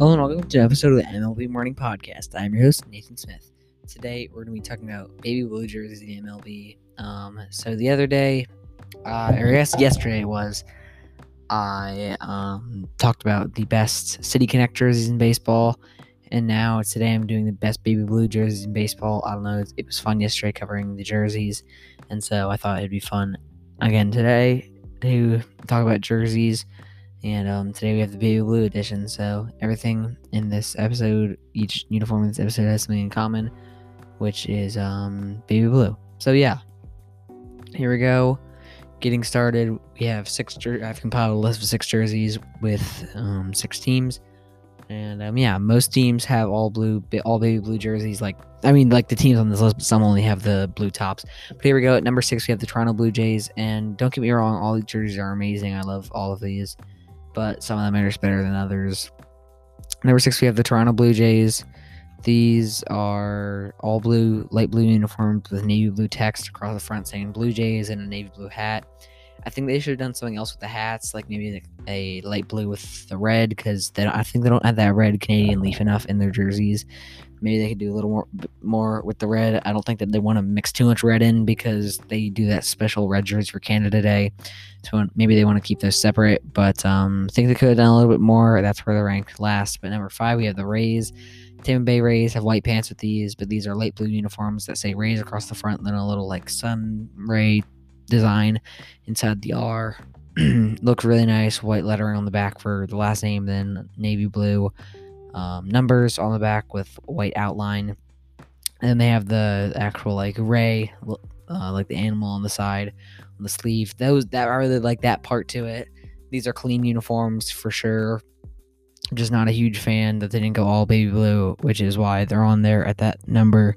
Hello and welcome to an episode of the MLB Morning Podcast. I'm your host, Nathan Smith. Today we're going to be talking about baby blue jerseys in the MLB. Um, so the other day, uh, or I guess yesterday was, I um, talked about the best City Connect jerseys in baseball, and now today I'm doing the best baby blue jerseys in baseball. I don't know, it was fun yesterday covering the jerseys, and so I thought it'd be fun again today to talk about jerseys. And um, today we have the baby blue edition. So everything in this episode, each uniform in this episode has something in common, which is um, baby blue. So yeah, here we go. Getting started. We have six. Jer- I've compiled a list of six jerseys with um, six teams, and um, yeah, most teams have all blue, all baby blue jerseys. Like I mean, like the teams on this list, but some only have the blue tops. But here we go. At number six, we have the Toronto Blue Jays, and don't get me wrong, all these jerseys are amazing. I love all of these but some of them are just better than others. Number six, we have the Toronto Blue Jays. These are all blue, light blue uniforms with navy blue text across the front saying Blue Jays and a navy blue hat. I think they should have done something else with the hats, like maybe like a light blue with the red, because I think they don't have that red Canadian leaf enough in their jerseys. Maybe they could do a little more more with the red. I don't think that they want to mix too much red in because they do that special red jersey for Canada Day. So maybe they want to keep those separate. But um, I think they could have done a little bit more. That's where they're ranked last. But number five, we have the Rays. Tampa Bay Rays have white pants with these, but these are light blue uniforms that say Rays across the front, then a little like sun ray design inside the R. Looks really nice. White lettering on the back for the last name, then navy blue um, numbers on the back with white outline. And they have the actual like ray, uh, like the animal on the side, on the sleeve. Those that I really like that part to it. These are clean uniforms for sure. Just not a huge fan that they didn't go all baby blue, which is why they're on there at that number.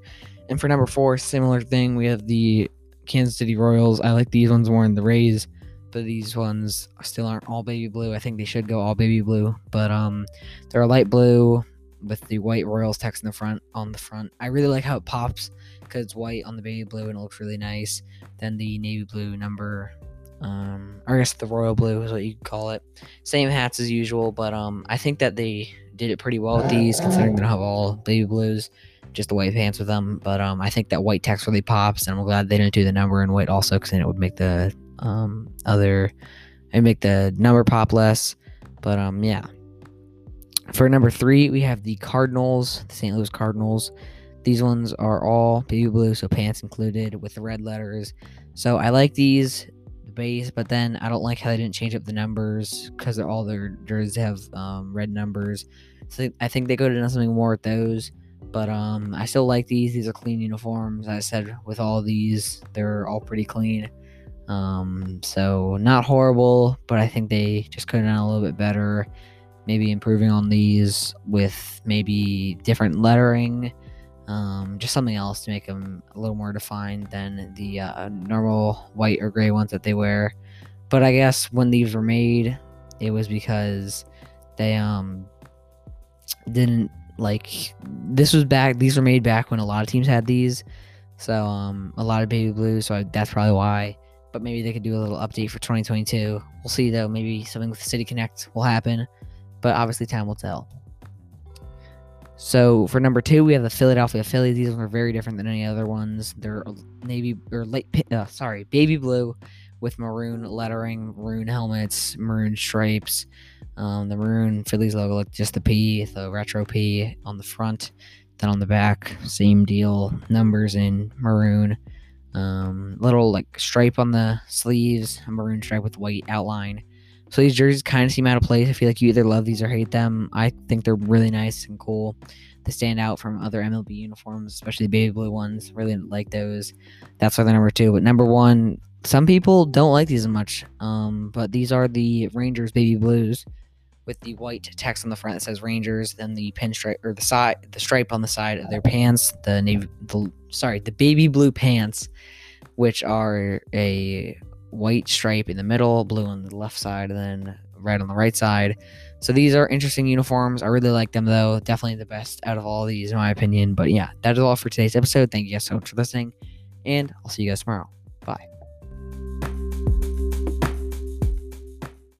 And for number four, similar thing, we have the Kansas City Royals. I like these ones more than the Rays but these ones still aren't all baby blue. I think they should go all baby blue, but um, they're a light blue with the white Royals text in the front on the front. I really like how it pops because it's white on the baby blue and it looks really nice. Then the navy blue number, um, I guess the royal blue is what you call it. Same hats as usual, but um, I think that they did it pretty well with these, considering they don't have all baby blues. Just the white pants with them, but um, I think that white text really pops, and I'm glad they didn't do the number in white also, because then it would make the um, other and make the number pop less. But um, yeah. For number three, we have the Cardinals, the St. Louis Cardinals. These ones are all baby blue, so pants included with the red letters. So I like these the base, but then I don't like how they didn't change up the numbers because all their jerseys have um, red numbers. So I think they could have done something more with those. But um, I still like these. These are clean uniforms. I said with all these, they're all pretty clean. Um, so not horrible, but I think they just could have done a little bit better. Maybe improving on these with maybe different lettering, um, just something else to make them a little more defined than the uh, normal white or gray ones that they wear. But I guess when these were made, it was because they um didn't like this was back. These were made back when a lot of teams had these, so um a lot of baby blue. So that's probably why but maybe they could do a little update for 2022. We'll see though. Maybe something with City Connect will happen, but obviously time will tell. So for number two, we have the Philadelphia Phillies. These ones are very different than any other ones. They're navy or light, uh, sorry, baby blue with maroon lettering, maroon helmets, maroon stripes. Um, the maroon Phillies logo, like just the P, the retro P on the front. Then on the back, same deal, numbers in maroon. Um, little like stripe on the sleeves, maroon stripe with white outline. So these jerseys kind of seem out of place. I feel like you either love these or hate them. I think they're really nice and cool. They stand out from other MLB uniforms, especially the baby blue ones. Really like those. That's why they're number two. But number one, some people don't like these as much. Um, but these are the Rangers baby blues with the white text on the front that says Rangers, then the pinstripe or the side, the stripe on the side of their pants, the navy, the sorry, the baby blue pants, which are a white stripe in the middle, blue on the left side, and then red on the right side. So these are interesting uniforms. I really like them though. Definitely the best out of all these in my opinion. But yeah, that is all for today's episode. Thank you guys so much for listening, and I'll see you guys tomorrow.